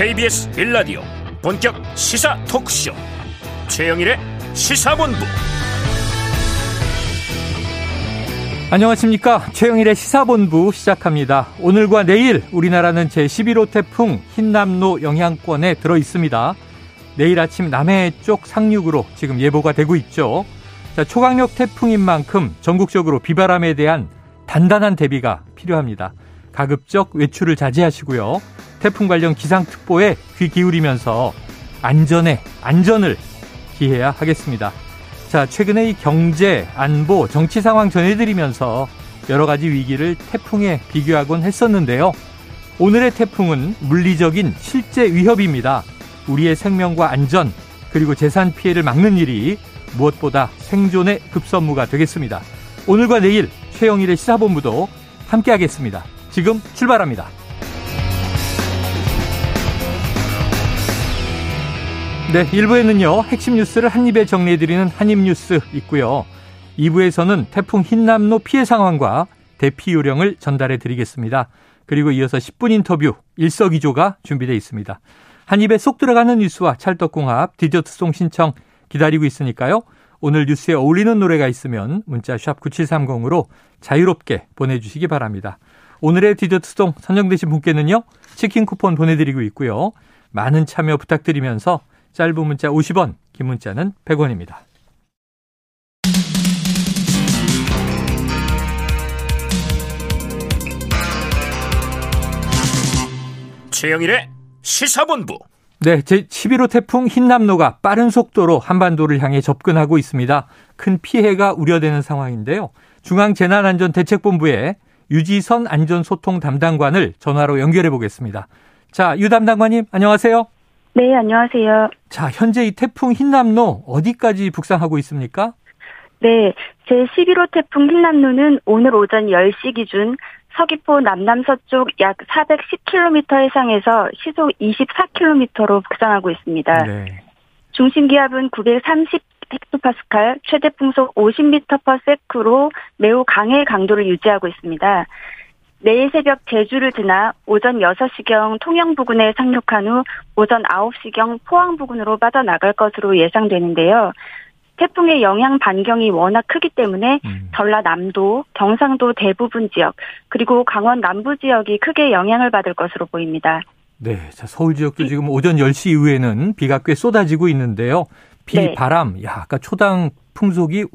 KBS 빌라디오 본격 시사 토크쇼. 최영일의 시사본부. 안녕하십니까? 최영일의 시사본부 시작합니다. 오늘과 내일 우리나라는 제11호 태풍 흰남노 영향권에 들어 있습니다. 내일 아침 남해 쪽 상륙으로 지금 예보가 되고 있죠. 자, 초강력 태풍인 만큼 전국적으로 비바람에 대한 단단한 대비가 필요합니다. 가급적 외출을 자제하시고요. 태풍 관련 기상특보에 귀 기울이면서 안전에 안전을 기해야 하겠습니다. 자, 최근에 이 경제, 안보, 정치 상황 전해드리면서 여러 가지 위기를 태풍에 비교하곤 했었는데요. 오늘의 태풍은 물리적인 실제 위협입니다. 우리의 생명과 안전, 그리고 재산 피해를 막는 일이 무엇보다 생존의 급선무가 되겠습니다. 오늘과 내일 최영일의 시사본부도 함께하겠습니다. 지금 출발합니다. 네, 1부에는요, 핵심 뉴스를 한입에 정리해드리는 한입뉴스 있고요. 2부에서는 태풍 흰남노 피해 상황과 대피 요령을 전달해 드리겠습니다. 그리고 이어서 10분 인터뷰 일석이조가 준비되어 있습니다. 한 입에 쏙 들어가는 뉴스와 찰떡궁합 디저트송 신청 기다리고 있으니까요. 오늘 뉴스에 어울리는 노래가 있으면 문자 샵 9730으로 자유롭게 보내주시기 바랍니다. 오늘의 디저트송 선정되신 분께는요. 치킨 쿠폰 보내드리고 있고요. 많은 참여 부탁드리면서 짧은 문자 50원, 긴 문자는 100원입니다. 최영일의 시사본부 네, 제11호 태풍 흰남노가 빠른 속도로 한반도를 향해 접근하고 있습니다. 큰 피해가 우려되는 상황인데요. 중앙재난안전대책본부에 유지선 안전소통 담당관을 전화로 연결해 보겠습니다. 자, 유 담당관님, 안녕하세요. 네, 안녕하세요. 자, 현재 이 태풍 흰남노 어디까지 북상하고 있습니까? 네, 제11호 태풍 흰남노는 오늘 오전 10시 기준 서귀포 남남서쪽 약 410km 해상에서 시속 24km로 북상하고 있습니다. 네. 중심 기압은 930 헥토파스칼, 최대 풍속 50m/s로 매우 강의 강도를 유지하고 있습니다. 내일 새벽 제주를 지나 오전 6시경 통영 부근에 상륙한 후 오전 9시경 포항 부근으로 빠져나갈 것으로 예상되는데요. 태풍의 영향 반경이 워낙 크기 때문에 음. 전라남도, 경상도 대부분 지역, 그리고 강원 남부 지역이 크게 영향을 받을 것으로 보입니다. 네. 자, 서울 지역도 지금 오전 10시 이후에는 비가 꽤 쏟아지고 있는데요. 비, 네. 바람, 야, 아까 초당 풍속이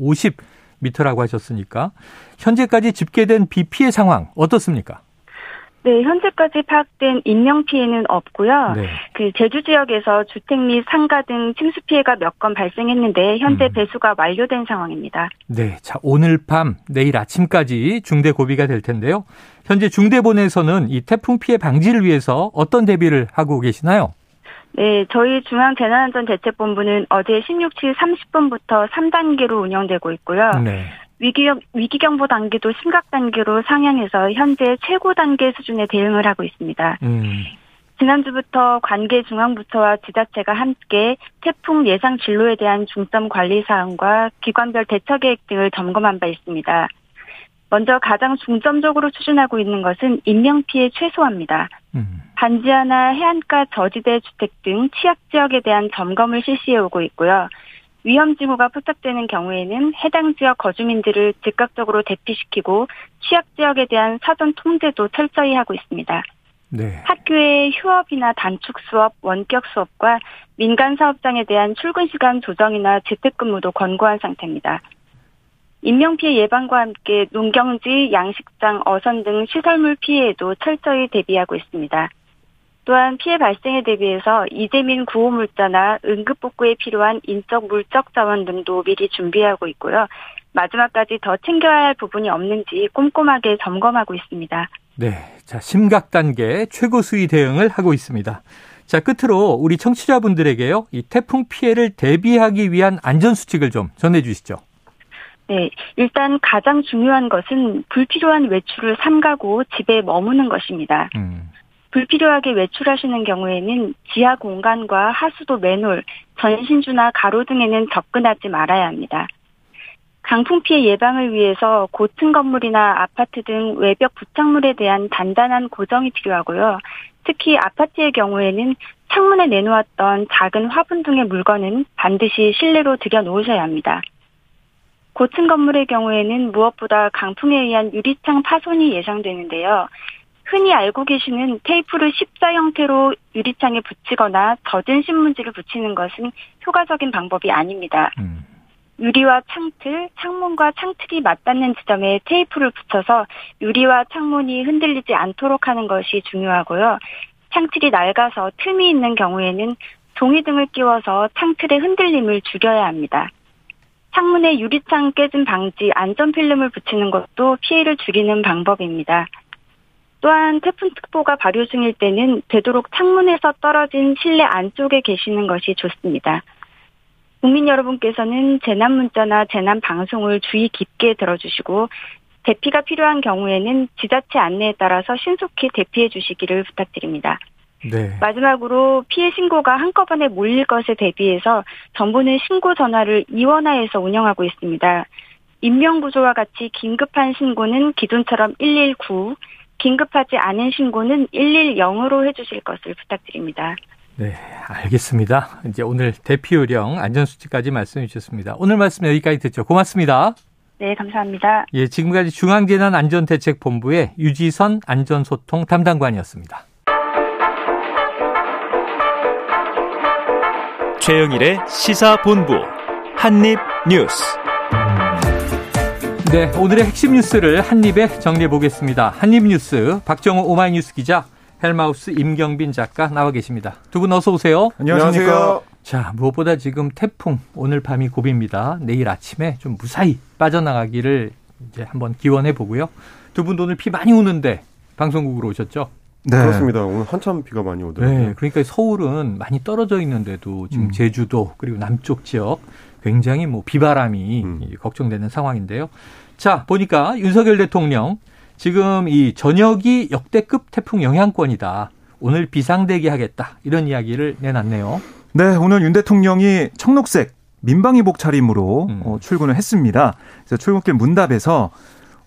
50m라고 하셨으니까 현재까지 집계된 비 피해 상황 어떻습니까? 네, 현재까지 파악된 인명 피해는 없고요. 네. 그 제주 지역에서 주택 및 상가 등 침수 피해가 몇 건 발생했는데 현재 음. 배수가 완료된 상황입니다. 네, 자 오늘 밤 내일 아침까지 중대 고비가 될 텐데요. 현재 중대본에서는 이 태풍 피해 방지를 위해서 어떤 대비를 하고 계시나요? 네, 저희 중앙재난안전대책본부는 어제 16시 30분부터 3단계로 운영되고 있고요. 네. 위기경, 위기경보 단계도 심각 단계로 상향해서 현재 최고 단계 수준의 대응을 하고 있습니다. 음. 지난주부터 관계 중앙부처와 지자체가 함께 태풍 예상 진로에 대한 중점 관리 사항과 기관별 대처 계획 등을 점검한 바 있습니다. 먼저 가장 중점적으로 추진하고 있는 것은 인명피해 최소화입니다. 음. 반지하나 해안가 저지대 주택 등 취약 지역에 대한 점검을 실시해 오고 있고요. 위험 징후가 포착되는 경우에는 해당 지역 거주민들을 즉각적으로 대피시키고 취약 지역에 대한 사전 통제도 철저히 하고 있습니다. 네. 학교의 휴업이나 단축 수업, 원격 수업과 민간 사업장에 대한 출근 시간 조정이나 재택근무도 권고한 상태입니다. 인명피해 예방과 함께 농경지, 양식장, 어선 등 시설물 피해에도 철저히 대비하고 있습니다. 또한 피해 발생에 대비해서 이재민 구호물자나 응급복구에 필요한 인적 물적 자원 등도 미리 준비하고 있고요. 마지막까지 더 챙겨야 할 부분이 없는지 꼼꼼하게 점검하고 있습니다. 네. 자, 심각 단계 최고 수위 대응을 하고 있습니다. 자, 끝으로 우리 청취자분들에게요. 이 태풍 피해를 대비하기 위한 안전 수칙을 좀 전해 주시죠. 네, 일단 가장 중요한 것은 불필요한 외출을 삼가고 집에 머무는 것입니다. 음. 불필요하게 외출하시는 경우에는 지하 공간과 하수도 맨홀, 전신주나 가로 등에는 접근하지 말아야 합니다. 강풍 피해 예방을 위해서 고층 건물이나 아파트 등 외벽 부착물에 대한 단단한 고정이 필요하고요. 특히 아파트의 경우에는 창문에 내놓았던 작은 화분 등의 물건은 반드시 실내로 들여놓으셔야 합니다. 고층 건물의 경우에는 무엇보다 강풍에 의한 유리창 파손이 예상되는데요. 흔히 알고 계시는 테이프를 십자 형태로 유리창에 붙이거나 젖은 신문지를 붙이는 것은 효과적인 방법이 아닙니다. 음. 유리와 창틀, 창문과 창틀이 맞닿는 지점에 테이프를 붙여서 유리와 창문이 흔들리지 않도록 하는 것이 중요하고요. 창틀이 낡아서 틈이 있는 경우에는 종이 등을 끼워서 창틀의 흔들림을 줄여야 합니다. 창문에 유리창 깨진 방지 안전 필름을 붙이는 것도 피해를 줄이는 방법입니다. 또한 태풍특보가 발효 중일 때는 되도록 창문에서 떨어진 실내 안쪽에 계시는 것이 좋습니다. 국민 여러분께서는 재난 문자나 재난 방송을 주의 깊게 들어주시고 대피가 필요한 경우에는 지자체 안내에 따라서 신속히 대피해 주시기를 부탁드립니다. 네. 마지막으로 피해 신고가 한꺼번에 몰릴 것에 대비해서 정부는 신고 전화를 이원화해서 운영하고 있습니다. 인명구조와 같이 긴급한 신고는 기존처럼 119, 긴급하지 않은 신고는 110으로 해주실 것을 부탁드립니다. 네, 알겠습니다. 이제 오늘 대피 요령 안전수칙까지 말씀해 주셨습니다. 오늘 말씀 여기까지 듣죠. 고맙습니다. 네, 감사합니다. 예, 지금까지 중앙재난안전대책본부의 유지선 안전소통 담당관이었습니다. 최영일의 시사본부 한입뉴스. 네, 오늘의 핵심 뉴스를 한입에 정리해 보겠습니다. 한입뉴스 박정호 오마이뉴스 기자 헬마우스 임경빈 작가 나와 계십니다. 두 분 어서 오세요. 안녕하십니까. 자, 무엇보다 지금 태풍 오늘 밤이 고비입니다. 내일 아침에 좀 무사히 빠져나가기를 이제 한번 기원해 보고요. 두 분도 오늘 비 많이 오는데 방송국으로 오셨죠? 네. 그렇습니다. 오늘 한참 비가 많이 오더라고요. 네. 그러니까 서울은 많이 떨어져 있는데도 지금 음. 제주도 그리고 남쪽 지역 굉장히 뭐 비바람이 음. 걱정되는 상황인데요. 자, 보니까 윤석열 대통령 지금 이 전역이 역대급 태풍 영향권이다. 오늘 비상대기 하겠다. 이런 이야기를 내놨네요. 네, 오늘 윤 대통령이 청록색 민방위복 차림으로 음. 어, 출근을 했습니다. 그래서 출근길 문답에서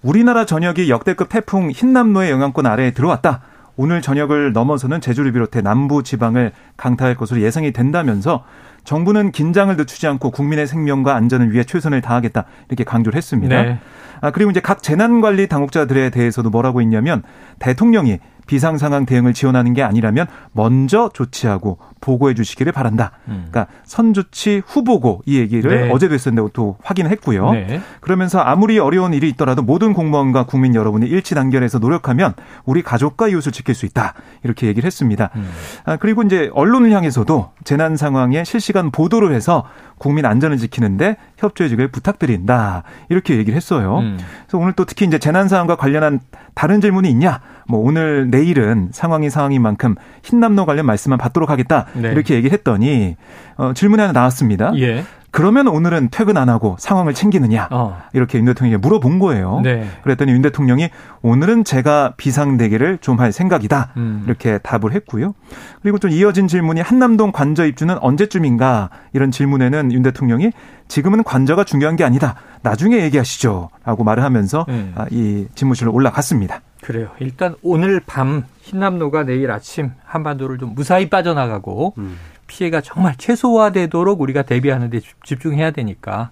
우리나라 전역이 역대급 태풍 흰남노의 영향권 아래에 들어왔다. 오늘 저녁을 넘어서는 제주를 비롯해 남부 지방을 강타할 것으로 예상이 된다면서 정부는 긴장을 늦추지 않고 국민의 생명과 안전을 위해 최선을 다하겠다 이렇게 강조를 했습니다. 네. 아 그리고 이제 각 재난 관리 당국자들에 대해서도 뭐라고 했냐면 대통령이 비상 상황 대응을 지원하는 게 아니라면 먼저 조치하고 보고해 주시기를 바란다. 음. 그러니까 선조치 후보고 이 얘기를 네. 어제도 했었는데 또 확인했고요. 네. 그러면서 아무리 어려운 일이 있더라도 모든 공무원과 국민 여러분이 일치 단결해서 노력하면 우리 가족과 이웃을 지킬 수 있다. 이렇게 얘기를 했습니다. 음. 아, 그리고 이제 언론을 향해서도 재난 상황에 실시간 보도를 해서 국민 안전을 지키는데 협조해 주길 부탁드린다. 이렇게 얘기를 했어요. 음. 그래서 오늘 또 특히 이제 재난 상황과 관련한 다른 질문이 있냐? 뭐 오늘 내일은 상황이 상황인 만큼 흰남노 관련 말씀만 받도록 하겠다. 네. 이렇게 얘기를 했더니 어, 질문이 하나 나왔습니다. 예. 그러면 오늘은 퇴근 안 하고 상황을 챙기느냐 어. 이렇게 윤 대통령이 물어본 거예요. 네. 그랬더니 윤 대통령이 오늘은 제가 비상 대기를 좀 할 생각이다 음. 이렇게 답을 했고요. 그리고 좀 이어진 질문이 한남동 관저 입주는 언제쯤인가 이런 질문에는 윤 대통령이 지금은 관저가 중요한 게 아니다. 나중에 얘기하시죠라고 말을 하면서 네. 아, 이 집무실로 올라갔습니다. 그래요. 일단 오늘 밤 흰남노가 내일 아침 한반도를 좀 무사히 빠져나가고 음. 피해가 정말 최소화되도록 우리가 대비하는 데 집중해야 되니까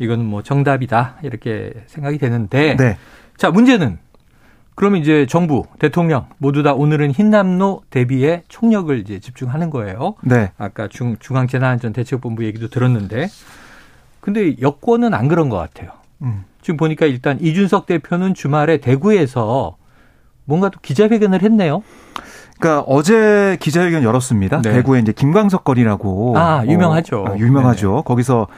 이거는 뭐 정답이다 이렇게 생각이 되는데 네. 자 문제는 그러면 이제 정부 대통령 모두 다 오늘은 흰남노 대비에 총력을 이제 집중하는 거예요. 네. 아까 중 중앙재난안전대책본부 얘기도 들었는데 근데 여권은 안 그런 것 같아요. 음. 지금 보니까 일단 이준석 대표는 주말에 대구에서 뭔가 또 기자회견을 했네요. 그러니까 어제 기자회견 열었습니다. 네. 대구에 이제 김광석 거리라고 아 유명하죠. 어, 유명하죠. 네. 거기서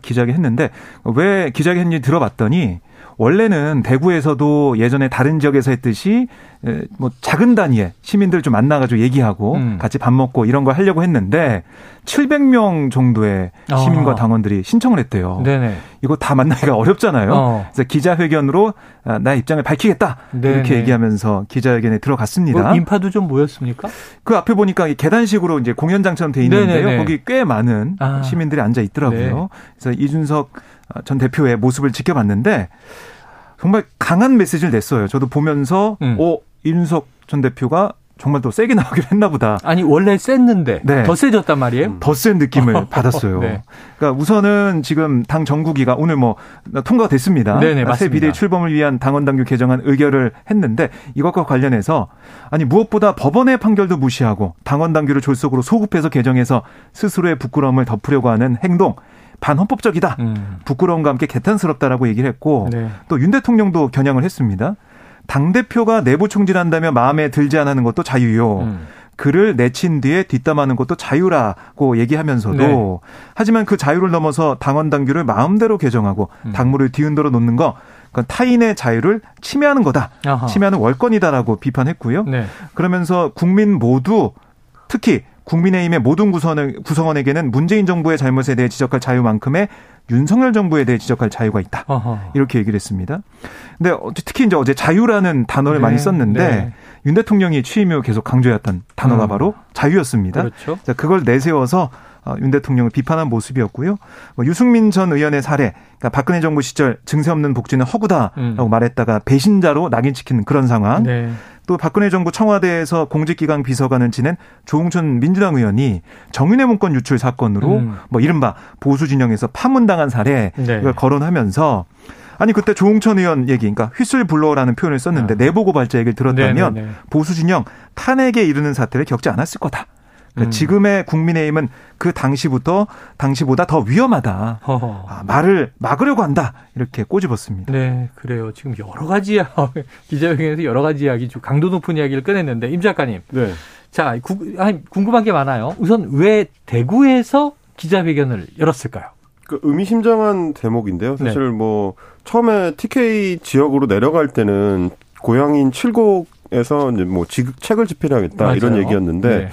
기자회견 했는데 왜 기자회견이 들어봤더니 원래는 대구에서도 예전에 다른 지역에서 했듯이 뭐 작은 단위의 시민들 좀 만나가지고 얘기하고 음. 같이 밥 먹고 이런 걸 하려고 했는데 700명 정도의 시민과 아. 당원들이 신청을 했대요. 네네. 이거 다 만나기가 어렵잖아요. 어. 그래서 기자회견으로 아, 나 입장을 밝히겠다 네네. 이렇게 얘기하면서 기자회견에 들어갔습니다. 뭐 인파도 좀 모였습니까? 그 앞에 보니까 계단식으로 이제 공연장처럼 돼 있는데요. 네네네. 거기 꽤 많은 아. 시민들이 앉아 있더라고요. 네. 그래서 이준석 전 대표의 모습을 지켜봤는데 정말 강한 메시지를 냈어요. 저도 보면서 음. 어 이준석 전 대표가 정말 더 세게 나오기로 했나 보다. 아니 원래 셌는데 네. 더 세졌단 말이에요? 음. 더센 느낌을 받았어요. 네. 그러니까 우선은 지금 당 정국위가 오늘 뭐 통과가 됐습니다. 네네, 새 비대위 출범을 위한 당원 당규 개정안 의결을 했는데 이것과 관련해서 아니 무엇보다 법원의 판결도 무시하고 당원 당규를 졸속으로 소급해서 개정해서 스스로의 부끄러움을 덮으려고 하는 행동 반헌법적이다. 음. 부끄러움과 함께 개탄스럽다라고 얘기를 했고 네. 또윤 대통령도 겨냥을 했습니다. 당 대표가 내부 총질한다며 마음에 들지 않는 것도 자유요. 음. 글을 내친 뒤에 뒷담하는 것도 자유라고 얘기하면서도 네. 하지만 그 자유를 넘어서 당원 당규를 마음대로 개정하고 음. 당무를 뒤흔들어 놓는 거 그건 타인의 자유를 침해하는 거다. 아하. 침해하는 월권이다라고 비판했고요. 네. 그러면서 국민 모두 특히 국민의힘의 모든 구성원, 구성원에게는 문재인 정부의 잘못에 대해 지적할 자유만큼의 윤석열 정부에 대해 지적할 자유가 있다. 어허. 이렇게 얘기를 했습니다. 근데 특히 이제 어제 자유라는 단어를 네. 많이 썼는데 네. 윤 대통령이 취임 후 계속 강조했던 단어가 음. 바로 자유였습니다. 그렇죠. 자, 그걸 내세워서 어, 윤 대통령을 비판한 모습이었고요. 뭐 유승민 전 의원의 사례, 그러니까 박근혜 정부 시절 증세 없는 복지는 허구다라고 음. 말했다가 배신자로 낙인 찍히는 그런 상황. 네. 또 박근혜 정부 청와대에서 공직기강 비서관을 지낸 조홍천 민주당 의원이 정윤회 문건 유출 사건으로 음. 뭐 이른바 보수 진영에서 파문당한 사례 네. 이걸 거론하면서 아니 그때 조홍천 의원 얘기, 그러니까 휘슬 블로어라는 표현을 썼는데 아. 내부 고발자 얘기를 들었다면 네네네. 보수 진영 탄핵에 이르는 사태를 겪지 않았을 거다. 그러니까 음. 지금의 국민의힘은 그 당시부터 당시보다 더 위험하다. 아, 말을 막으려고 한다. 이렇게 꼬집었습니다. 네, 그래요. 지금 여러 가지 기자회견에서 여러 가지 이야기, 강도 높은 이야기를 꺼냈는데 임 작가님. 네. 자, 구, 아니, 궁금한 게 많아요. 우선 왜 대구에서 기자회견을 열었을까요? 그 의미심장한 대목인데요. 사실 네. 뭐 처음에 TK 지역으로 내려갈 때는 고향인 칠곡에서 이제 뭐 지극 책을 집필하겠다 맞아요. 이런 얘기였는데. 네.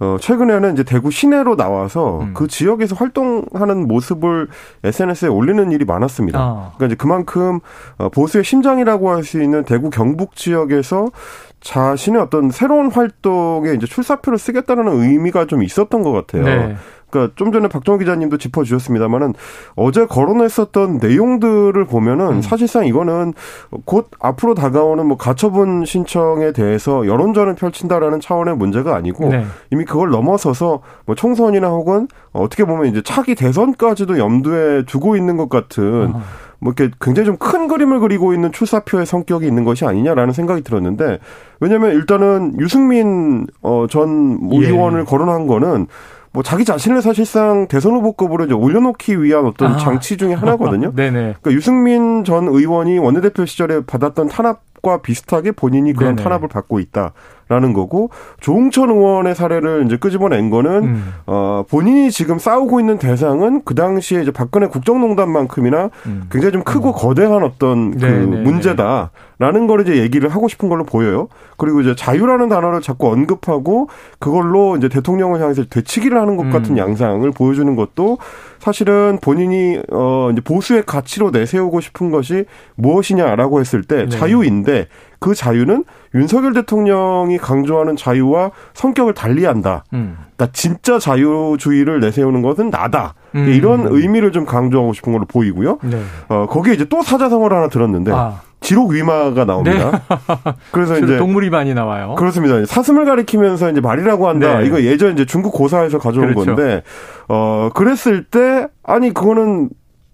어, 최근에는 이제 대구 시내로 나와서 음. 그 지역에서 활동하는 모습을 SNS에 올리는 일이 많았습니다. 아. 그러니까 이제 그만큼 어, 보수의 심장이라고 할 수 있는 대구 경북 지역에서 자신의 어떤 새로운 활동에 이제 출사표를 쓰겠다는 의미가 좀 있었던 것 같아요. 네. 그러니까 좀 전에 박정호 기자님도 짚어주셨습니다만은 어제 거론했었던 내용들을 보면은 음. 사실상 이거는 곧 앞으로 다가오는 뭐 가처분 신청에 대해서 여론전을 펼친다라는 차원의 문제가 아니고 네. 이미 그걸 넘어서서 뭐 총선이나 혹은 어떻게 보면 이제 차기 대선까지도 염두에 두고 있는 것 같은 어. 뭐 이렇게 굉장히 좀 큰 그림을 그리고 있는 출사표의 성격이 있는 것이 아니냐라는 생각이 들었는데 왜냐하면 일단은 유승민 어전 의원을 예. 거론한 거는 뭐 자기 자신을 사실상 대선 후보급으로 이제 올려놓기 위한 어떤 아. 장치 중의 하나거든요. 네네. 그러니까 유승민 전 의원이 원내대표 시절에 받았던 탄압과 비슷하게 본인이 그런 네네. 탄압을 받고 있다. 라는 거고 조홍천 의원의 사례를 이제 끄집어낸 거는 음. 어 본인이 지금 싸우고 있는 대상은 그 당시에 이제 박근혜 국정농단만큼이나 음. 굉장히 좀 크고 음. 거대한 어떤 그 네네네. 문제다라는 걸 이제 얘기를 하고 싶은 걸로 보여요. 그리고 이제 자유라는 단어를 자꾸 언급하고 그걸로 이제 대통령을 향해서 되치기를 하는 것 음. 같은 양상을 보여주는 것도 사실은 본인이 어 이제 보수의 가치로 내세우고 싶은 것이 무엇이냐라고 했을 때 네. 자유인데 그 자유는 윤석열 대통령이 강조하는 자유와 성격을 달리한다. 음. 나 진짜 자유주의를 내세우는 것은 나다. 음. 이런 의미를 좀 강조하고 싶은 걸로 보이고요. 네. 어, 거기에 이제 또 사자성어를 하나 들었는데 아. 지록 위마가 나옵니다. 네. 그래서 이제 동물이 많이 나와요. 그렇습니다. 사슴을 가리키면서 이제 말이라고 한다. 네. 이거 예전 이제 중국 고사에서 가져온 그렇죠. 건데 어 그랬을 때 아니 그거는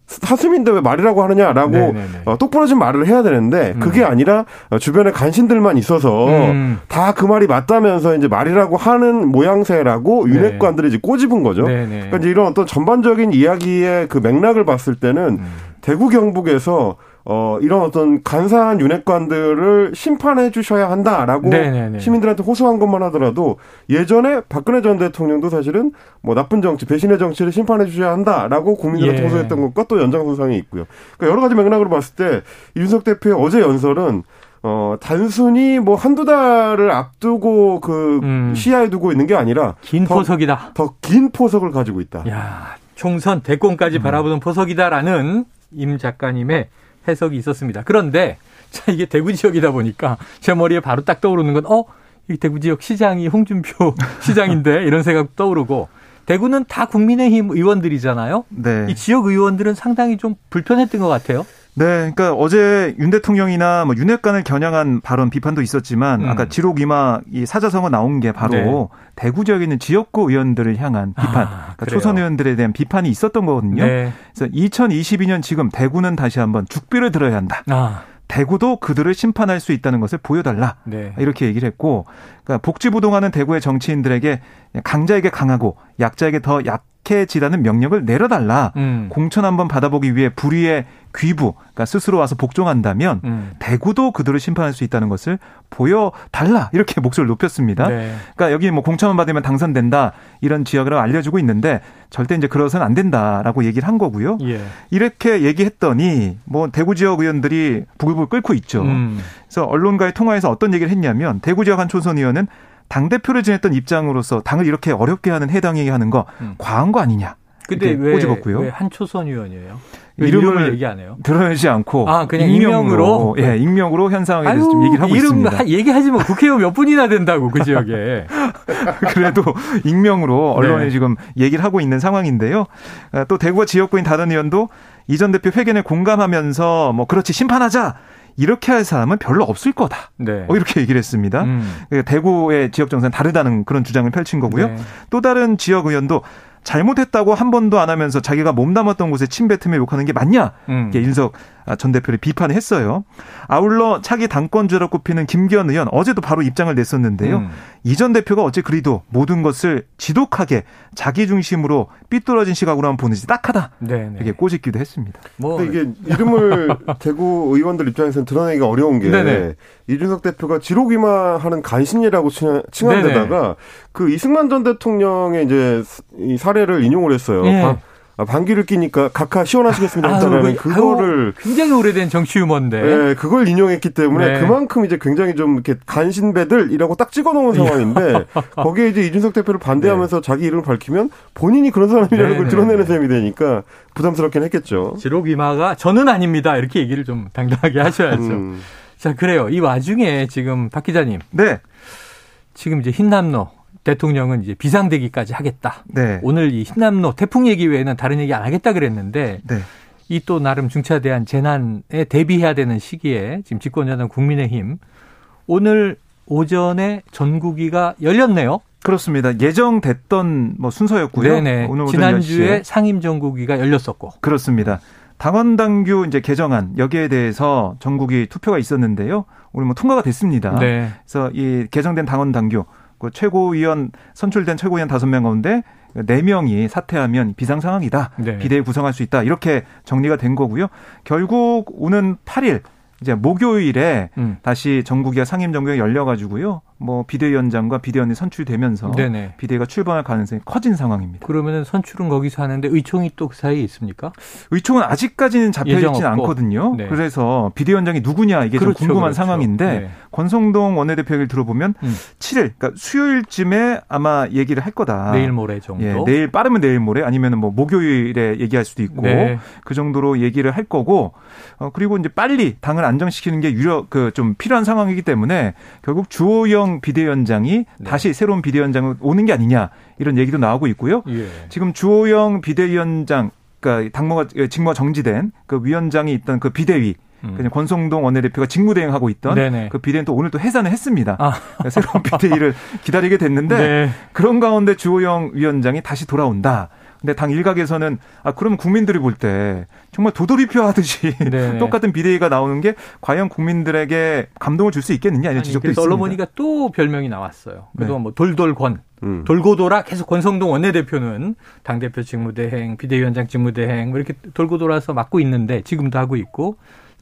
사슴인데 왜 말이라고 하느냐라고 네, 네, 네. 어, 똑부러진 말을 해야 되는데 음. 그게 아니라 주변에 간신들만 있어서 음. 다그 말이 맞다면서 이제 말이라고 하는 모양새라고 네. 윤핵관들이 이제 꼬집은 거죠. 그러니까 이제 이런 어떤 전반적인 이야기의 그 맥락을 봤을 때는 음. 대구 경북에서 어, 이런 어떤 간사한 윤핵관들을 심판해 주셔야 한다라고 네네네. 시민들한테 호소한 것만 하더라도 예전에 박근혜 전 대통령도 사실은 뭐 나쁜 정치, 배신의 정치를 심판해 주셔야 한다라고 국민들한테 예. 호소했던 것과 또 연장선상에 있고요. 그러니까 여러 가지 맥락으로 봤을 때 윤석 대표의 어제 연설은 어, 단순히 뭐 한두 달을 앞두고 그 음. 시야에 두고 있는 게 아니라 긴 더, 포석이다. 더 긴 포석을 가지고 있다. 야, 총선 대권까지 음. 바라보는 포석이다라는 임 작가님의 해석이 있었습니다. 그런데 자 이게 대구 지역이다 보니까 제 머리에 바로 딱 떠오르는 건 어? 이 대구 지역 시장이 홍준표 시장인데 이런 생각 떠오르고 대구는 다 국민의힘 의원들이잖아요. 네. 이 지역 의원들은 상당히 좀 불편했던 것 같아요. 네, 그러니까 어제 윤 대통령이나 뭐 윤핵관을 겨냥한 발언 비판도 있었지만 음. 아까 지록 이마 이 사자성어 나온 게 바로 네. 대구 지역에 있는 지역구 의원들을 향한 비판, 아, 그러니까 초선 의원들에 대한 비판이 있었던 거거든요. 네. 그래서 2022년 지금 대구는 다시 한번 죽비를 들어야 한다. 아. 대구도 그들을 심판할 수 있다는 것을 보여달라. 네. 이렇게 얘기를 했고, 그러니까 복지부동하는 대구의 정치인들에게 강자에게 강하고 약자에게 더 약 해지라는 명령을 내려달라. 음. 공천 한번 받아보기 위해 불의의 귀부, 그러니까 스스로 와서 복종한다면 음. 대구도 그들을 심판할 수 있다는 것을 보여달라 이렇게 목소리를 높였습니다. 네. 그러니까 여기 뭐 공천만 받으면 당선된다 이런 지역이라고 알려주고 있는데 절대 이제 그러서는 안 된다라고 얘기를 한 거고요. 예. 이렇게 얘기했더니 뭐 대구 지역 의원들이 부글부글 끓고 있죠. 음. 그래서 언론과의 통화에서 어떤 얘기를 했냐면 대구 지역 한 초선 의원은 당 대표를 지냈던 입장으로서 당을 이렇게 어렵게 하는 해당에게 하는 거 음. 과한 거 아니냐. 근데 왜, 꼬집었고요. 왜 한초선 의원이에요? 이름을, 이름을, 얘기 안 해요? 드러내지 않고 아 그냥 익명으로, 익명으로 예 익명으로 현 상황에 대해서 좀 얘기를 하고 이름 있습니다. 얘기하지만 국회의원 몇 분이나 된다고 그 지역에 그래도 익명으로 언론에 네. 지금 얘기를 하고 있는 상황인데요. 아, 또 대구와 지역구인 다른 의원도 이전 대표 회견에 공감하면서 뭐 그렇지 심판하자 이렇게 할 사람은 별로 없을 거다. 네. 어, 이렇게 얘기를 했습니다. 음. 그러니까 대구의 지역 정세는 다르다는 그런 주장을 펼친 거고요. 네. 또 다른 지역 의원도 잘못했다고 한 번도 안 하면서 자기가 몸담았던 곳에 침 뱉으며 욕하는 게 맞냐? 음. 인석 전 대표를 비판을 했어요. 아울러 차기 당권주로 꼽히는 김기현 의원 어제도 바로 입장을 냈었는데요. 음. 이전 대표가 어째 그리도 모든 것을 지독하게 자기 중심으로 삐뚤어진 시각으로 만 보는지 딱하다. 네네. 이렇게 꼬집기도 했습니다. 뭐 이게 이름을 대구 의원들 입장에서는 드러내기가 어려운 게 네네. 이준석 대표가 지록이마하는 간신이라고 칭한 데다가 그 이승만 전 대통령의 이제 이 사례를 인용을 했어요. 네. 아, 방귀를 끼니까 각하 시원하시겠습니다 했잖아요. 그거를 굉장히 오래된 정치 유머인데. 네, 그걸 인용했기 때문에 네. 그만큼 이제 굉장히 좀 이렇게 간신배들이라고 딱 찍어놓은 상황인데 거기에 이제 이준석 대표를 반대하면서 네. 자기 이름을 밝히면 본인이 그런 사람이라는 네, 걸 네, 드러내는 네. 셈이 되니까 부담스럽긴 했겠죠. 지록 이마가 저는 아닙니다 이렇게 얘기를 좀 당당하게 하셔야죠. 음. 자 그래요. 이 와중에 지금 박 기자님. 네. 지금 이제 흰남노 대통령은 이제 비상대기까지 하겠다. 네. 오늘 이 흰남노 태풍 얘기 외에는 다른 얘기 안 하겠다 그랬는데 네. 이또 나름 중차대한 재난에 대비해야 되는 시기에 지금 집권자는 국민의힘 오늘 오전에 전국위가 열렸네요. 그렇습니다. 예정됐던 뭐 순서였고요. 네네. 오늘 지난주에 상임 전국위가 열렸었고. 그렇습니다. 당원 당규 이제 개정안 여기에 대해서 전국이 투표가 있었는데요. 오늘 뭐 통과가 됐습니다. 네. 그래서 이 개정된 당원 당규 그 최고위원 선출된 최고위원 다섯 명 가운데 네 명이 사퇴하면 비상 상황이다. 네. 비대위 구성할 수 있다. 이렇게 정리가 된 거고요. 결국 오는 8일 이제 목요일에 음. 다시 정국위가 상임 정국이 열려 가지고요. 뭐 비대위원장과 비대위원이 선출되면서 네네. 비대위가 출범할 가능성이 커진 상황입니다. 그러면은 선출은 거기서 하는데 의총이 또 그 사이에 있습니까? 의총은 아직까지는 잡혀 있지는 않거든요. 네. 그래서 비대위원장이 누구냐 이게 그렇죠, 좀 궁금한 그렇죠. 상황인데 네. 권성동 원내대표 얘기를 들어보면 음. 7일 그러니까 수요일쯤에 아마 얘기를 할 거다. 내일 모레 정도. 예, 내일 빠르면 내일 모레 아니면은 뭐 목요일에 얘기할 수도 있고 네. 그 정도로 얘기를 할 거고 어 그리고 이제 빨리 당을 안정시키는 게 유력 그 좀 필요한 상황이기 때문에 결국 주호영 이재명 비대위원장이 네. 다시 새로운 비대위원장으로 오는 게 아니냐 이런 얘기도 나오고 있고요. 예. 지금 주호영 비대위원장 그러니까 당무가 직무가 정지된 그 위원장이 있던 그 비대위 음. 그냥 권성동 원내대표가 직무대행하고 있던 네네. 그 비대위는 또 오늘 또 해산을 했습니다. 아. 그러니까 새로운 비대위를 기다리게 됐는데 네. 그런 가운데 주호영 위원장이 다시 돌아온다. 근데 당 일각에서는 아 그러면 국민들이 볼 때 정말 도돌이표 하듯이 네. 똑같은 비대위가 나오는 게 과연 국민들에게 감동을 줄 수 있겠느냐 이런 지적도 있습니다. 언론 보니까 또 별명이 나왔어요. 그동안 네. 뭐 돌돌권 음. 돌고 돌아 계속 권성동 원내대표는 당대표 직무대행, 비대위원장 직무대행 뭐 이렇게 돌고 돌아서 맡고 있는데 지금도 하고 있고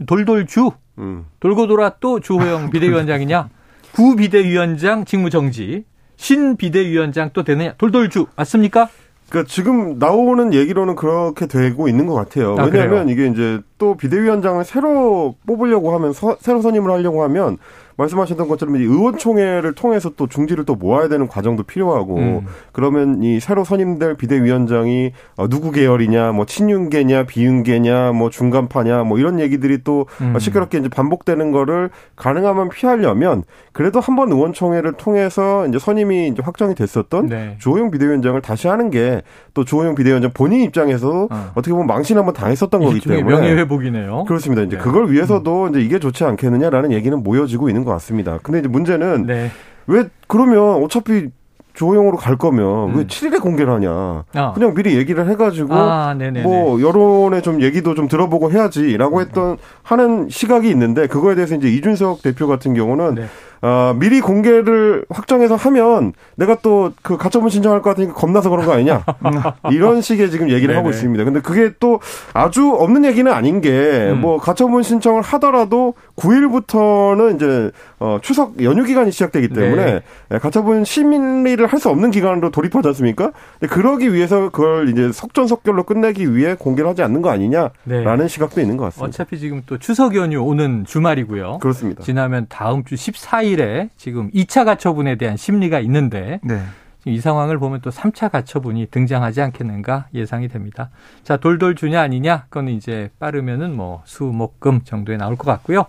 돌돌주 음. 돌고 돌아 또 주호영 비대위원장이냐 구 비대위원장 직무정지 신 비대위원장 또 되느냐 돌돌주 맞습니까? 그러니까 지금 나오는 얘기로는 그렇게 되고 있는 것 같아요. 아, 왜냐하면 그래요? 이게 이제 또 비대위원장을 새로 뽑으려고 하면 서, 새로 선임을 하려고 하면 말씀하셨던 것처럼 의원총회를 통해서 또 중지를 또 모아야 되는 과정도 필요하고 음. 그러면 이 새로 선임될 비대위원장이 어, 누구 계열이냐 뭐 친윤계냐 비윤계냐 뭐 중간파냐 뭐 이런 얘기들이 또 음. 시끄럽게 이제 반복되는 거를 가능하면 피하려면 그래도 한번 의원총회를 통해서 이제 선임이 이제 확정이 됐었던 네. 주호영 비대위원장을 다시 하는 게 또 주호영 비대위원장 본인 입장에서 어. 떻게 보면 망신 한번 당했었던 거기 때문에 명예회복 이네요. 그렇습니다. 이제 네. 그걸 위해서도 음. 이제 이게 좋지 않겠느냐라는 얘기는 모여지고 있는 것 같습니다. 근데 이제 문제는 네. 왜 그러면 어차피 조호영으로 갈 거면 음. 왜 7일에 공개를 하냐. 어. 그냥 미리 얘기를 해가지고 아, 뭐 여론의 좀 얘기도 좀 들어보고 해야지라고 했던 하는 시각이 있는데 그거에 대해서 이제 이준석 대표 같은 경우는 네. 어, 미리 공개를 확정해서 하면 내가 또 그 가처분 신청할 것 같으니까 겁나서 그런 거 아니냐. 이런 식의 지금 얘기를. 하고 있습니다. 근데 그게 또 아주 없는 얘기는 아닌 게뭐 음. 뭐 가처분 신청을 하더라도 9일부터는 이제 어, 추석 연휴 기간이 시작되기 때문에 네. 예, 가처분 심리를 할 수 없는 기간으로 돌입하지 않습니까? 근데 그러기 위해서 그걸 이제 석전석결로 끝내기 위해 공개를 하지 않는 거 아니냐라는 네. 시각도 있는 것 같습니다. 어차피 지금 또 추석 연휴 오는 주말이고요. 그렇습니다. 지나면 다음 주 14일 에 지금 2차 가처분에 대한 심리가 있는데 네. 이 상황을 보면 또 3차 가처분이 등장하지 않겠는가 예상이 됩니다. 자, 돌돌 주냐 아니냐? 그건 이제 빠르면은 뭐 수, 목, 금 정도에 나올 것 같고요.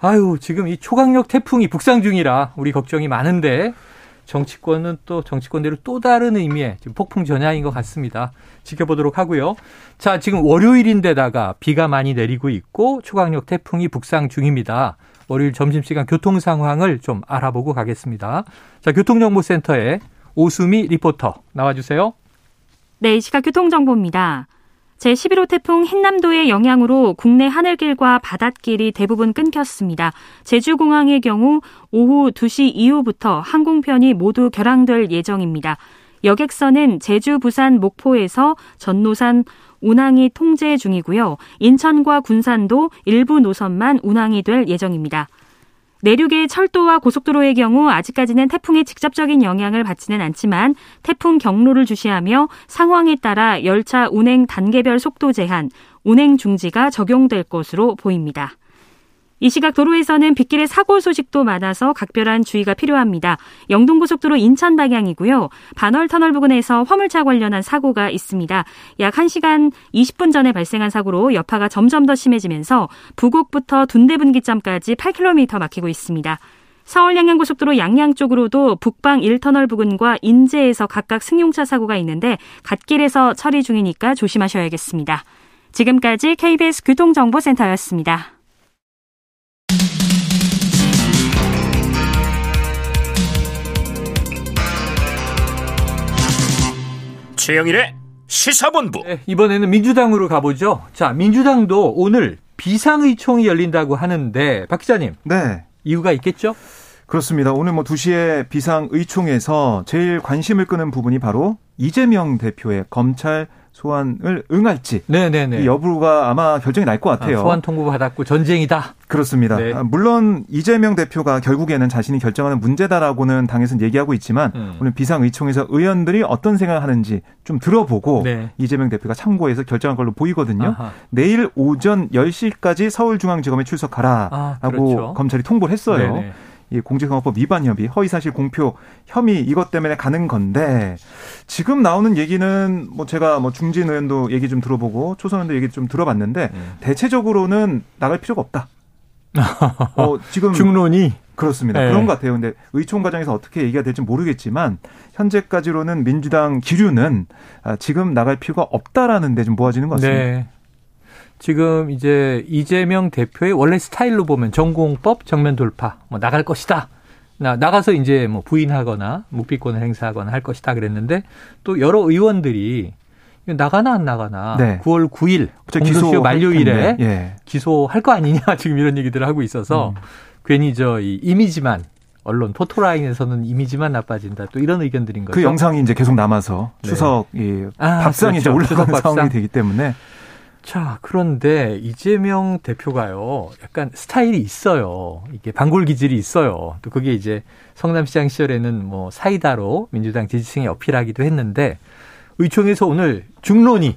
아유, 지금 이 초강력 태풍이 북상 중이라 우리 걱정이 많은데 정치권은 또 정치권대로 또 다른 의미의 지금 폭풍 전야인 것 같습니다. 지켜보도록 하고요. 자, 지금 월요일인데다가 비가 많이 내리고 있고 초강력 태풍이 북상 중입니다. 월요일 점심시간 교통 상황을 좀 알아보고 가겠습니다. 자, 교통정보센터에 오수미 리포터 나와주세요. 네, 시각 교통정보입니다. 제11호 태풍 흰남도의 영향으로 국내 하늘길과 바닷길이 대부분 끊겼습니다. 제주공항의 경우 오후 2시 이후부터 항공편이 모두 결항될 예정입니다. 여객선은 제주, 부산, 목포에서 전노산 운항이 통제 중이고요. 인천과 군산도 일부 노선만 운항이 될 예정입니다. 내륙의 철도와 고속도로의 경우 아직까지는 태풍의 직접적인 영향을 받지는 않지만 태풍 경로를 주시하며 상황에 따라 열차 운행 단계별 속도 제한, 운행 중지가 적용될 것으로 보입니다. 이 시각 도로에서는 빗길에 사고 소식도 많아서 각별한 주의가 필요합니다. 영동고속도로 인천 방향이고요. 반월터널 부근에서 화물차 관련한 사고가 있습니다. 약 1시간 20분 전에 발생한 사고로 여파가 점점 더 심해지면서 부곡부터 둔대분기점까지 8km 막히고 있습니다. 서울 양양고속도로 양양 쪽으로도 북방 1터널 부근과 인제에서 각각 승용차 사고가 있는데 갓길에서 처리 중이니까 조심하셔야겠습니다. 지금까지 KBS 교통정보센터였습니다. 최영일의 시사본부. 네, 이번에는 민주당으로 가보죠. 자, 민주당도 오늘 비상의총이 열린다고 하는데 박 기자님. 네. 이유가 있겠죠? 그렇습니다. 오늘 뭐 2시에 비상의총에서 제일 관심을 끄는 부분이 바로 이재명 대표의 검찰 소환을 응할지 네네네. 이 여부가 아마 결정이 날 것 같아요. 아, 소환 통보 받았고 전쟁이다. 그렇습니다. 네. 아, 물론 이재명 대표가 결국에는 자신이 결정하는 문제다라고는 당에서는 얘기하고 있지만 음. 오늘 비상의총에서 의원들이 어떤 생각을 하는지 좀 들어보고 네. 이재명 대표가 참고해서 결정한 걸로 보이거든요. 아하. 내일 오전 10시까지 서울중앙지검에 출석하라라고 아, 그렇죠. 검찰이 통보를 했어요. 네네. 이 공직선거법 위반 혐의, 허위사실 공표 혐의 이것 때문에 가는 건데 지금 나오는 얘기는 뭐 제가 뭐 중진 의원도 얘기 좀 들어보고 초선 의원도 얘기 좀 들어봤는데 음. 대체적으로는 나갈 필요가 없다. 어, 지금 중론이 그렇습니다. 네. 그런 것 같아요. 근데 의총 과정에서 어떻게 얘기가 될지 모르겠지만 현재까지로는 민주당 기류는 아, 지금 나갈 필요가 없다라는 데 좀 모아지는 것 같습니다. 네. 지금 이제 이재명 대표의 원래 스타일로 보면 전공법 정면 돌파 뭐 나갈 것이다. 나 나가서 이제 뭐 부인하거나 묵비권을 행사하거나 할 것이다 그랬는데 또 여러 의원들이 나가나 안 나가나 네. 9월 9일 기소 만료일에 예. 기소할 거 아니냐 지금 이런 얘기들을 하고 있어서 음. 괜히 저 이 이미지만 언론 포토라인에서는 이미지만 나빠진다. 또 이런 의견들인 그 거죠. 그 영상이 이제 계속 남아서 네. 추석 이 아, 밥상이 그렇죠. 이제 올라가는 상황이 되기 때문에 자, 그런데 이재명 대표가요, 약간 스타일이 있어요. 이게 반골 기질이 있어요. 또 그게 이제 성남시장 시절에는 뭐 사이다로 민주당 지지층에 어필하기도 했는데, 의총에서 오늘 중론이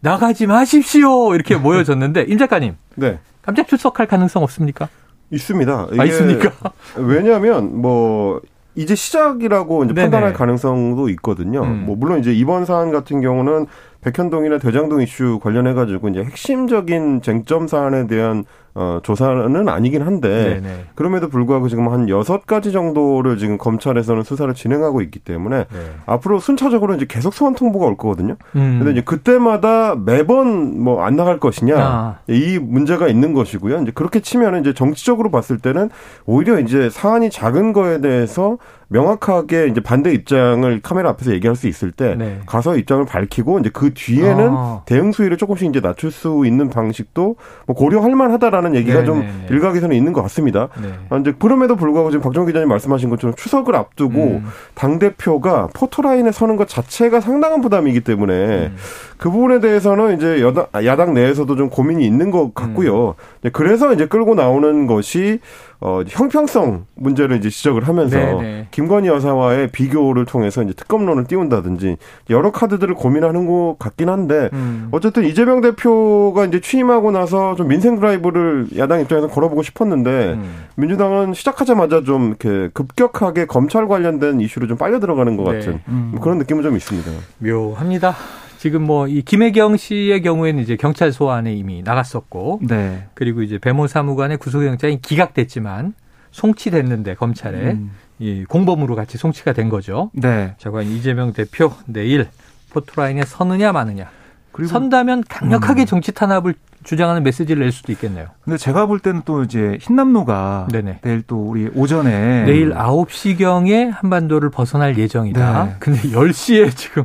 나가지 마십시오 이렇게 모여졌는데 임 작가님. 네. 깜짝 출석할 가능성 없습니까? 있습니다. 아, 있습니까? 왜냐하면 뭐 이제 시작이라고 이제 판단할 가능성도 있거든요. 음. 뭐 물론 이제 이번 사안 같은 경우는 백현동이나 대장동 이슈 관련해 가지고 이제 핵심적인 쟁점 사안에 대한 어, 조사는 아니긴 한데 네네. 그럼에도 불구하고 지금 한 여섯 가지 정도를 지금 검찰에서는 수사를 진행하고 있기 때문에 네. 앞으로 순차적으로 이제 계속 소환 통보가 올 거거든요. 음. 근데 이제 그때마다 매번 뭐 안 나갈 것이냐 아. 이 문제가 있는 것이고요. 이제 그렇게 치면은 이제 정치적으로 봤을 때는 오히려 이제 사안이 작은 거에 대해서 명확하게 이제 반대 입장을 카메라 앞에서 얘기할 수 있을 때 네. 가서 입장을 밝히고 이제 그 뒤에는 아. 대응 수위를 조금씩 이제 낮출 수 있는 방식도 뭐 고려할 만하다라는 얘기가 네네네. 좀 네, 네. 일각에서는 있는 것 같습니다. 네. 아, 이제 그럼에도 불구하고 지금 박정 기자님 말씀하신 것처럼 추석을 앞두고 음. 당 대표가 포토라인에 서는 것 자체가 상당한 부담이기 때문에 음. 그 부분에 대해서는 이제 여당 야당 내에서도 좀 고민이 있는 것 같고요. 음. 그래서 이제 끌고 나오는 것이 어, 형평성 문제를 이제 지적을 하면서 네네. 네. 김건희 여사와의 비교를 통해서 이제 특검론을 띄운다든지 여러 카드들을 고민하는 것 같긴 한데 음. 어쨌든 이재명 대표가 이제 취임하고 나서 좀 민생 드라이브를 야당 입장에서 걸어보고 싶었는데 음. 민주당은 시작하자마자 좀 이렇게 급격하게 검찰 관련된 이슈로 좀 빨려 들어가는 것 네. 같은 음. 그런 느낌은 좀 있습니다. 묘합니다. 지금 뭐 이 김혜경 씨의 경우에는 이제 경찰 소환에 이미 나갔었고, 네. 그리고 이제 배모 사무관의 구속영장이 기각됐지만 송치됐는데 검찰에 음. 이 공범으로 같이 송치가 된 거죠. 네. 자, 과연 이재명 대표 내일 포토라인에 서느냐 마느냐. 그리고 선다면 강력하게 음. 정치 탄압을 주장하는 메시지를 낼 수도 있겠네요. 근데 제가 볼 때는 또 이제 흰남노가 네네. 내일 또 우리 오전에 내일 9시경에 한반도를 벗어날 예정이다. 네. 근데 10시에 지금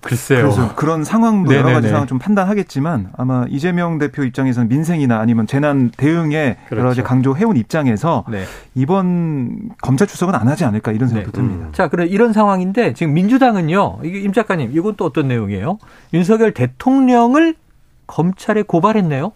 글쎄요. 그래서 그런 상황도 네네네. 여러 가지 상황 좀 판단하겠지만 아마 이재명 대표 입장에서는 민생이나 아니면 재난 대응에 그렇죠. 여러 가지 강조해온 입장에서 네. 이번 검찰 출석은 안 하지 않을까 이런 생각도 네. 듭니다. 음. 자, 그래 이런 상황인데 지금 민주당은요. 이게 임 작가님 이건 또 어떤 내용이에요? 윤석열 대통령을 검찰에 고발했네요.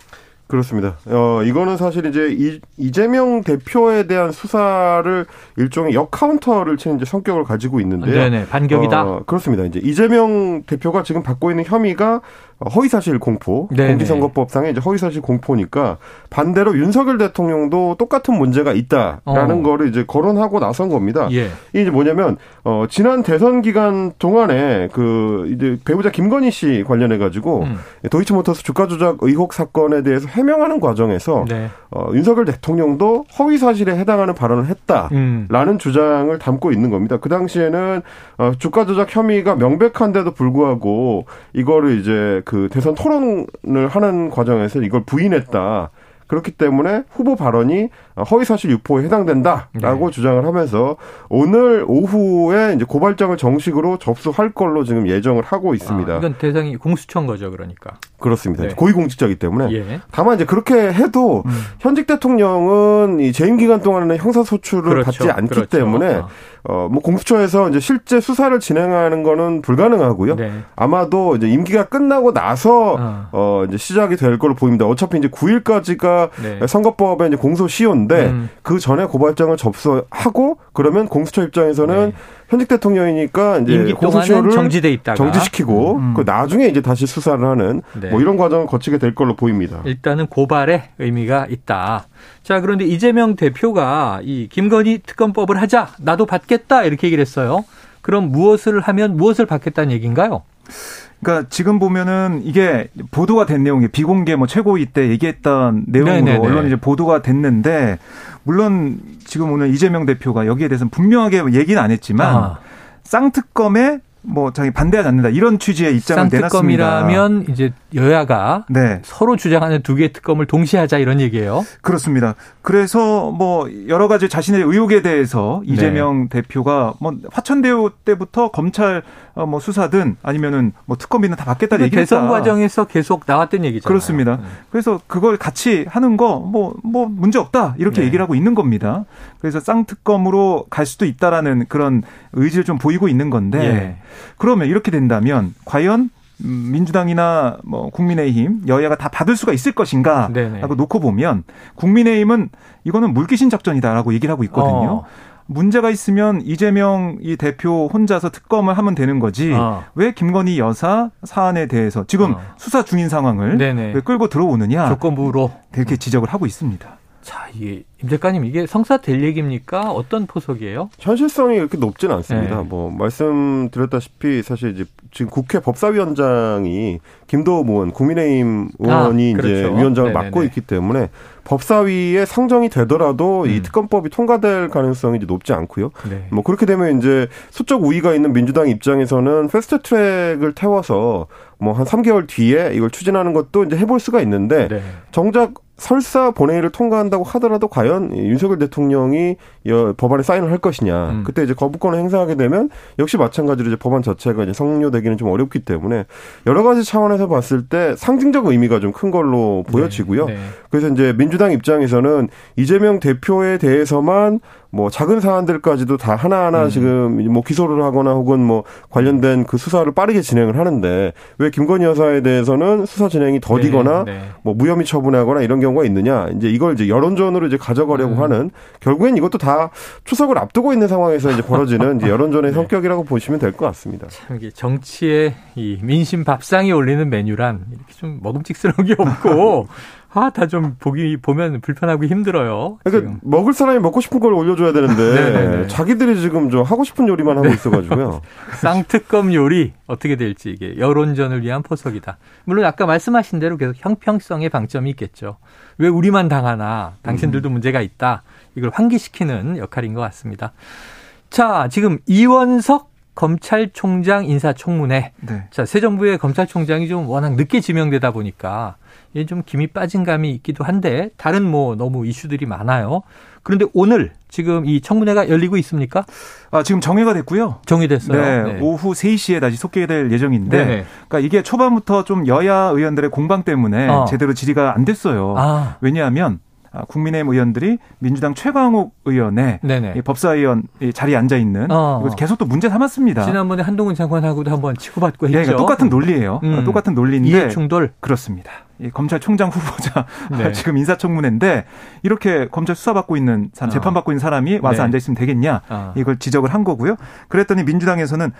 그렇습니다. 어, 이거는 사실 이제 이, 이재명 대표에 대한 수사를 일종의 역 카운터를 치는 이제 성격을 가지고 있는데요. 네네, 반격이다. 어, 그렇습니다. 이제 이재명 대표가 지금 받고 있는 혐의가 허위사실 공포, 네네. 공직선거법상의 이제 허위사실 공포니까 반대로 윤석열 대통령도 똑같은 문제가 있다라는 어. 거를 이제 거론하고 나선 겁니다. 예. 이게 이제 뭐냐면 어 지난 대선 기간 동안에 그 이제 배우자 김건희 씨 관련해 가지고 음. 도이치모터스 주가 조작 의혹 사건에 대해서 해명하는 과정에서 네. 어 윤석열 대통령도 허위사실에 해당하는 발언을 했다라는 음. 주장을 담고 있는 겁니다. 그 당시에는 어 주가 조작 혐의가 명백한데도 불구하고 이거를 이제 그 대선 토론을 하는 과정에서 이걸 부인했다. 그렇기 때문에 후보 발언이 허위사실 유포에 해당된다라고 네. 주장을 하면서 오늘 오후에 이제 고발장을 정식으로 접수할 걸로 지금 예정을 하고 있습니다. 아, 이건 대상이 공수처인 거죠, 그러니까. 그렇습니다. 네. 고위공직자이기 때문에. 예. 다만 이제 그렇게 해도 음. 현직 대통령은 이 재임 기간 동안에는 형사소출을 그렇죠. 받지 않기 그렇죠. 때문에 어. 어, 뭐 공수처에서 이제 실제 수사를 진행하는 거는 불가능하고요. 네. 아마도 이제 임기가 끝나고 나서 어, 어 이제 시작이 될 걸로 보입니다. 어차피 이제 9일까지가 네. 선거법의 이제 공소 시효인데 음. 그 전에 고발장을 접수하고 그러면 공수처 입장에서는 네. 현직 대통령이니까 이제 공수처를 정지돼 있다가 정지시키고 음. 그 나중에 이제 다시 수사를 하는 네. 뭐 이런 과정을 거치게 될 걸로 보입니다. 일단은 고발에 의미가 있다. 자, 그런데 이재명 대표가 이 김건희 특검법을 하자. 나도 받겠다. 이렇게 얘기를 했어요. 그럼 무엇을 하면 무엇을 받겠다는 얘기인가요? 그러니까 지금 보면은 이게 보도가 된 내용이 비공개 뭐 최고위 때 얘기했던 내용으로 네네네. 언론이 이제 보도가 됐는데 물론 지금 오늘 이재명 대표가 여기에 대해서는 분명하게 얘기는 안 했지만 아. 쌍특검에 뭐 자기 반대하지 않는다 이런 취지의 입장을 내놨습니다. 특검이라면 이제 여야가 네. 서로 주장하는 두 개의 특검을 동시에 하자 이런 얘기예요. 그렇습니다. 그래서 뭐 여러 가지 자신의 의혹에 대해서 이재명 네. 대표가 뭐 화천대유 때부터 검찰 어, 뭐 수사든 아니면은 뭐 특검이든 다 받겠다는 얘기를 대선 과정에서 계속 나왔던 얘기죠. 그렇습니다. 네. 그래서 그걸 같이 하는 거 뭐뭐 뭐 문제 없다 이렇게 네. 얘기를 하고 있는 겁니다. 그래서 쌍특검으로 갈 수도 있다라는 그런 의지를 좀 보이고 있는 건데 예. 그러면 이렇게 된다면 과연 민주당이나 뭐 국민의힘 여야가 다 받을 수가 있을 것인가라고 놓고 보면 국민의힘은 이거는 물귀신 작전이다라고 얘기를 하고 있거든요. 어. 문제가 있으면 이재명 이 대표 혼자서 특검을 하면 되는 거지. 어. 왜 김건희 여사 사안에 대해서 지금 어. 수사 중인 상황을 네네. 왜 끌고 들어오느냐. 조건부로 이렇게 지적을 하고 있습니다. 자, 이게 임 작가님 이게 성사 될 얘기입니까? 어떤 포석이에요? 현실성이 그렇게 높지는 않습니다. 네. 뭐 말씀드렸다시피 사실 이제 지금 국회 법사위원장이 김도우 의원, 국민의힘 의원이 아, 그렇죠. 이제 위원장을 네네네. 맡고 있기 때문에 법사위에 상정이 되더라도 음. 이 특검법이 통과될 가능성이 이제 높지 않고요. 네. 뭐 그렇게 되면 이제 수적 우위가 있는 민주당 입장에서는 패스트 트랙을 태워서 뭐 한 3개월 뒤에 이걸 추진하는 것도 이제 해볼 수가 있는데 네. 정작 설사 본회의를 통과한다고 하더라도 과연 윤석열 대통령이 법안에 사인을 할 것이냐. 음. 그때 이제 거부권을 행사하게 되면 역시 마찬가지로 이제 법안 자체가 이제 성료되기는 좀 어렵기 때문에 여러 가지 차원에서 봤을 때 상징적 의미가 좀 큰 걸로 보여지고요. 네, 네. 그래서 이제 민주당 입장에서는 이재명 대표에 대해서만 뭐 작은 사안들까지도 다 하나하나 음. 지금 뭐 기소를 하거나 혹은 뭐 관련된 그 수사를 빠르게 진행을 하는데 왜 김건희 여사에 대해서는 수사 진행이 더디거나 네, 네. 뭐 무혐의 처분하거나 이런 경우가 있느냐 이제 이걸 이제 여론전으로 이제 가져가려고 음. 하는 결국엔 이것도 다 추석을 앞두고 있는 상황에서 이제 벌어지는 이제 여론전의 네. 성격이라고 보시면 될 것 같습니다. 참 이게 정치의 이 민심 밥상이 올리는 메뉴란 이렇게 좀 먹음직스러운 게 없고 아, 다 좀 보기 보면 불편하고 힘들어요. 그러니까 지금. 먹을 사람이 먹고 싶은 걸 올려줘야 되는데 네, 네, 네. 자기들이 지금 좀 하고 싶은 요리만 하고 네. 있어가지고요. 쌍특검 요리 어떻게 될지 이게 여론전을 위한 포석이다. 물론 아까 말씀하신 대로 계속 형평성의 방점이 있겠죠. 왜 우리만 당하나? 당신들도 음. 문제가 있다. 이걸 환기시키는 역할인 것 같습니다. 자, 지금 이원석 검찰총장 인사청문회. 네. 자, 새 정부의 검찰총장이 좀 워낙 늦게 지명되다 보니까 좀 김이 빠진 감이 있기도 한데 다른 뭐 너무 이슈들이 많아요. 그런데 오늘 지금 이 청문회가 열리고 있습니까? 아, 지금 정회가 됐고요. 정의됐어요. 네, 네. 오후 3시에 다시 속개될 예정인데 네 그러니까 이게 초반부터 좀 여야 의원들의 공방 때문에 어. 제대로 질의가 안 됐어요. 아. 왜냐하면 아, 국민의힘 의원들이 민주당 최광욱 의원의 이 법사위원 자리에 앉아 있는 어. 계속 또 문제 삼았습니다. 지난번에 한동훈 장관하고도 한번 치고받고 했죠. 네, 그러니까 똑같은 논리예요. 음. 똑같은 논리인데 이해 충돌 그렇습니다. 이 검찰총장 후보자 네. 지금 인사청문회인데 이렇게 검찰 수사받고 있는 사람, 어. 재판받고 있는 사람이 와서 네. 앉아 있으면 되겠냐 어. 이걸 지적을 한 거고요. 그랬더니 민주당에서는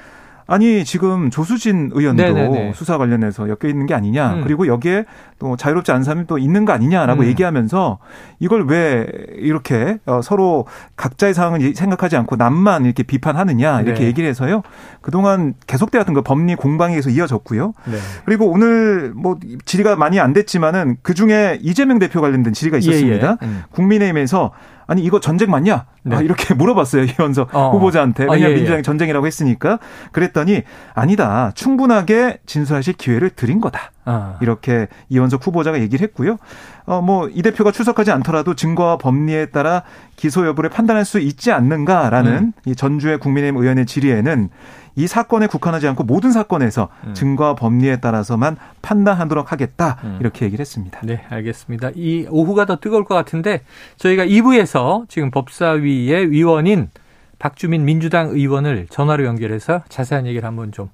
아니 지금 조수진 의원도 네네네. 수사 관련해서 엮여 있는 게 아니냐 음. 그리고 여기에 또 자유롭지 않은 사람이 또 있는 거 아니냐라고 음. 얘기하면서 이걸 왜 이렇게 어, 서로 각자의 상황을 생각하지 않고 남만 이렇게 비판하느냐 이렇게 네. 얘기를 해서요 그동안 계속되었던 그 법리 공방에서 이어졌고요 네. 그리고 오늘 뭐 질의가 많이 안 됐지만은 그 중에 이재명 대표 관련된 질의가 있었습니다 예, 예. 음. 국민의힘에서 아니 이거 전쟁 맞냐? 네. 아, 이렇게 물어봤어요 이현석 어. 후보자한테 왜냐 아, 예, 예. 민주당이 전쟁이라고 했으니까 그랬더니 아니다 충분하게 진술하실 기회를 드린 거다 아. 이렇게 이현석 후보자가 얘기를 했고요. 어 뭐 이 대표가 출석하지 않더라도 증거와 법리에 따라 기소 여부를 판단할 수 있지 않는가라는 음. 이 전주의 국민의힘 의원의 질의에는 이 사건에 국한하지 않고 모든 사건에서 음. 증거와 법리에 따라서만 판단하도록 하겠다 음. 이렇게 얘기를 했습니다. 네, 알겠습니다. 이 오후가 더 뜨거울 것 같은데 저희가 2부에서 지금 법사위의 위원인 박주민 민주당 의원을 전화로 연결해서 자세한 얘기를 한번 좀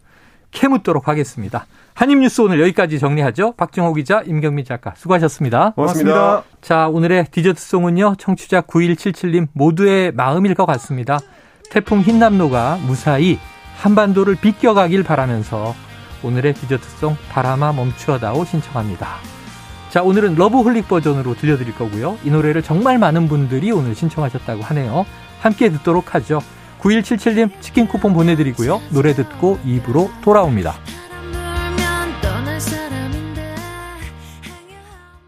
캐묻도록 하겠습니다. 한입뉴스 오늘 여기까지 정리하죠. 박정호 기자, 임경민 작가 수고하셨습니다. 고맙습니다. 고맙습니다. 자, 오늘의 디저트송은요. 청취자 9177님 모두의 마음일 것 같습니다. 태풍 힌남노가 무사히 한반도를 비껴가길 바라면서 오늘의 디저트송 바람아 멈추어다오 신청합니다. 자, 오늘은 러브홀릭 버전으로 들려드릴 거고요. 이 노래를 정말 많은 분들이 오늘 신청하셨다고 하네요. 함께 듣도록 하죠. 9177님 치킨 쿠폰 보내드리고요. 노래 듣고 입으로 돌아옵니다.